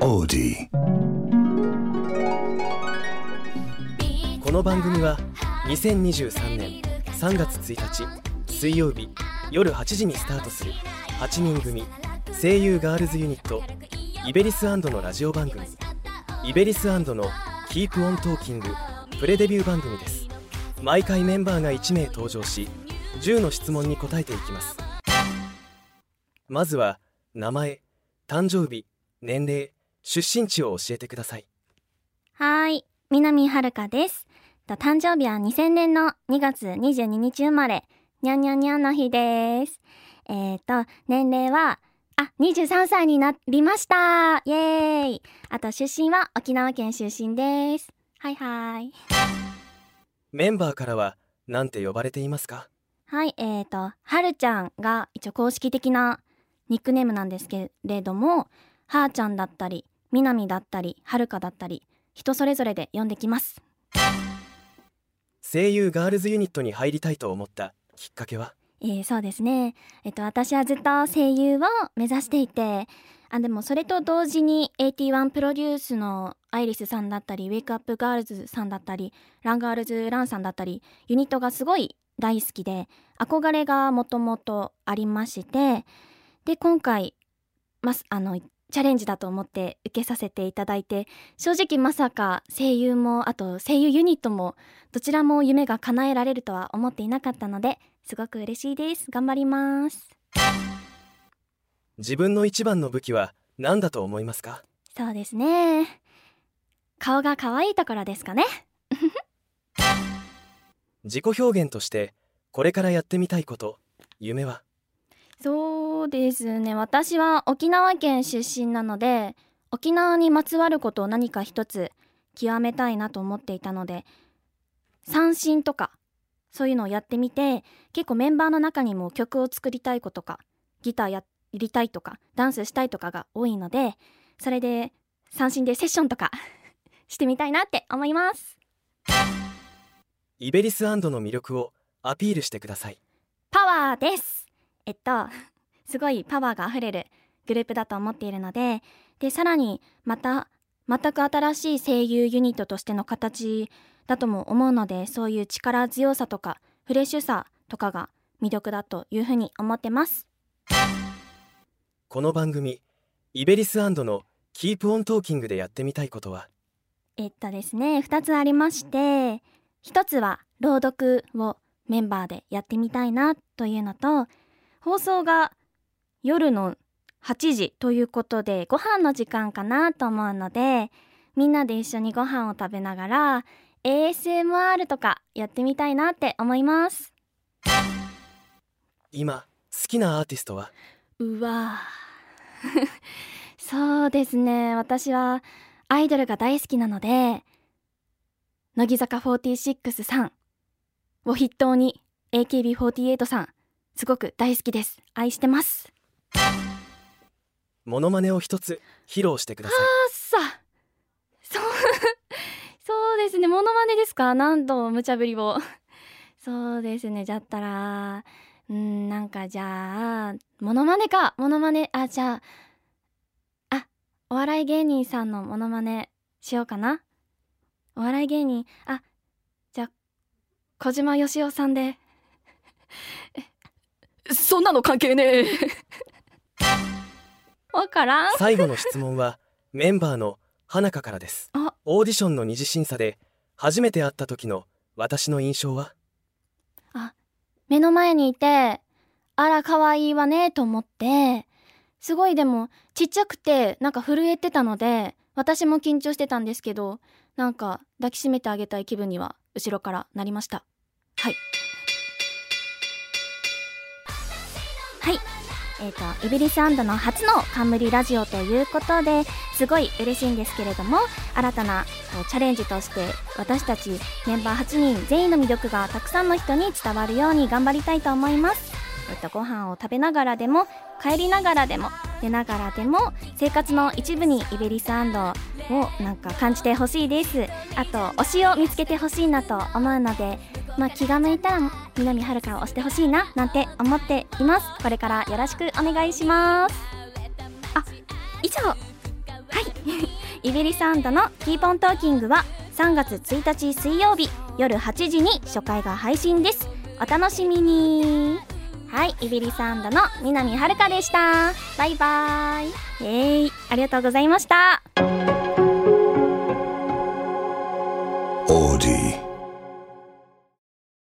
Odie. この番組は2023年3月1日水曜日夜8時にスタートする8人組声優ガールズユニット IBERIs&のラジオ番組 IBERIs&の Keep On Talking プレデビュー番組です毎回メンバーが1名登場し10の質問に答えていきますまずは名前誕生日年齢出身地を教えてくださいはーい、南はるかです。と誕生日は2000年の2月22日生まれ、にゃんにゃんにゃんの日です。えーと、年齢は、あ、23歳になりましたイエーイあと出身は沖縄県出身です。はいはい。メンバーからは何て呼ばれていますか？はい、えーと、はるちゃんが一応公式的なニックネームなんですけれども、はーちゃんだったり、みなみだったり、はるかだったり、人それぞれで呼んできます。声優ガールズユニットに入りたいと思ったきっかけは？えー、そうですね。えっと、私はずっと声優を目指していて、あ、でもそれと同時に81プロデュースのアイリスさんだったり、ウェイクアップガールズさんだったり、ランガールズランさんだったり、ユニットがすごい大好きで、憧れがもともとありまして、で、今回、ます、あの、チャレンジだと思って受けさせていただいて、正直まさか声優も、あと声優ユニットも、どちらも夢が叶えられるとは思っていなかったので、すごく嬉しいです。頑張ります。自分の一番の武器は何だと思いますか？そうですね。顔が可愛いところですかね。自己表現としてこれからやってみたいこと夢は？そうですね。私は沖縄県出身なので、沖縄にまつわることを何か一つ極めたいなと思っていたので、三振とか、そういうのをやってみて、結構メンバーの中にも曲を作りたい子とか、ギターやりたいとか、ダンスしたいとかが多いので、それで三振でセッションとか してみたいなって思います。 IBERIs&の魅力をアピールしてくださいパワーですえっと、すごいパワーがあふれるグループだと思っているので、で、さらにまた、全く新しい声優ユニットとしての形だとも思うので、そういう力強さとか、フレッシュさとかが魅力だというふうに思ってます。この番組 IBERIs&の Keep On Talking でやってみたいことは？えっとですね、二つありまして、一つは朗読をメンバーでやってみたいなというのと、放送が夜の8時ということで、ご飯の時間かなと思うので、みんなで一緒にご飯を食べながら、ASMR とかやってみたいなって思います。今好きなアーティストは？うわぁ そうですね。私はアイドルが大好きなので、乃木坂46さんを筆頭に AKB48 さん、すごく大好きです。愛してます。モノマネを一つ披露してくださいあっさそう、そうですね。モノマネですか？何度無茶ぶりを。そうですね。じゃったら、うん、なんかじゃあ、モノマネか。モノマネ、あ、じゃあ、あ、お笑い芸人さんのモノマネしようかな。お笑い芸人、あ、じゃあ、小島よしおさんで。そんなの関係ねえ。わからん最後の質問はメンバーの花香からですあオーディションの二次審査で初めて会った時の私の印象は？目の前にいて、あら、可愛いわね、と思って、すごいでも、ちっちゃくて、なんか震えてたので、私も緊張してたんですけど、なんか抱きしめてあげたい気分には、後ろからなりました。はい。はい。えっ、と、 IBERIs&の初の冠ラジオということで、すごい嬉しいんですけれども、新たなチャレンジとして、私たちメンバー8人全員の魅力がたくさんの人に伝わるように頑張りたいと思います。えっと、ご飯を食べながらでも、帰りながらでも、寝ながらでも、生活の一部に IBERIs&をなんか感じてほしいです。あと、推しを見つけてほしいなと思うので、まあ、気が向いたら三波春香を推してほしいななんて思っています。これからよろしくお願いします。あ以上。はい。IBERIs& の Keep On Talking は3月1日水曜日夜8時に初回が配信です。お楽しみに。はい。イビリサンドの南遥でした。バイバイ。えいありがとうございました。Audi.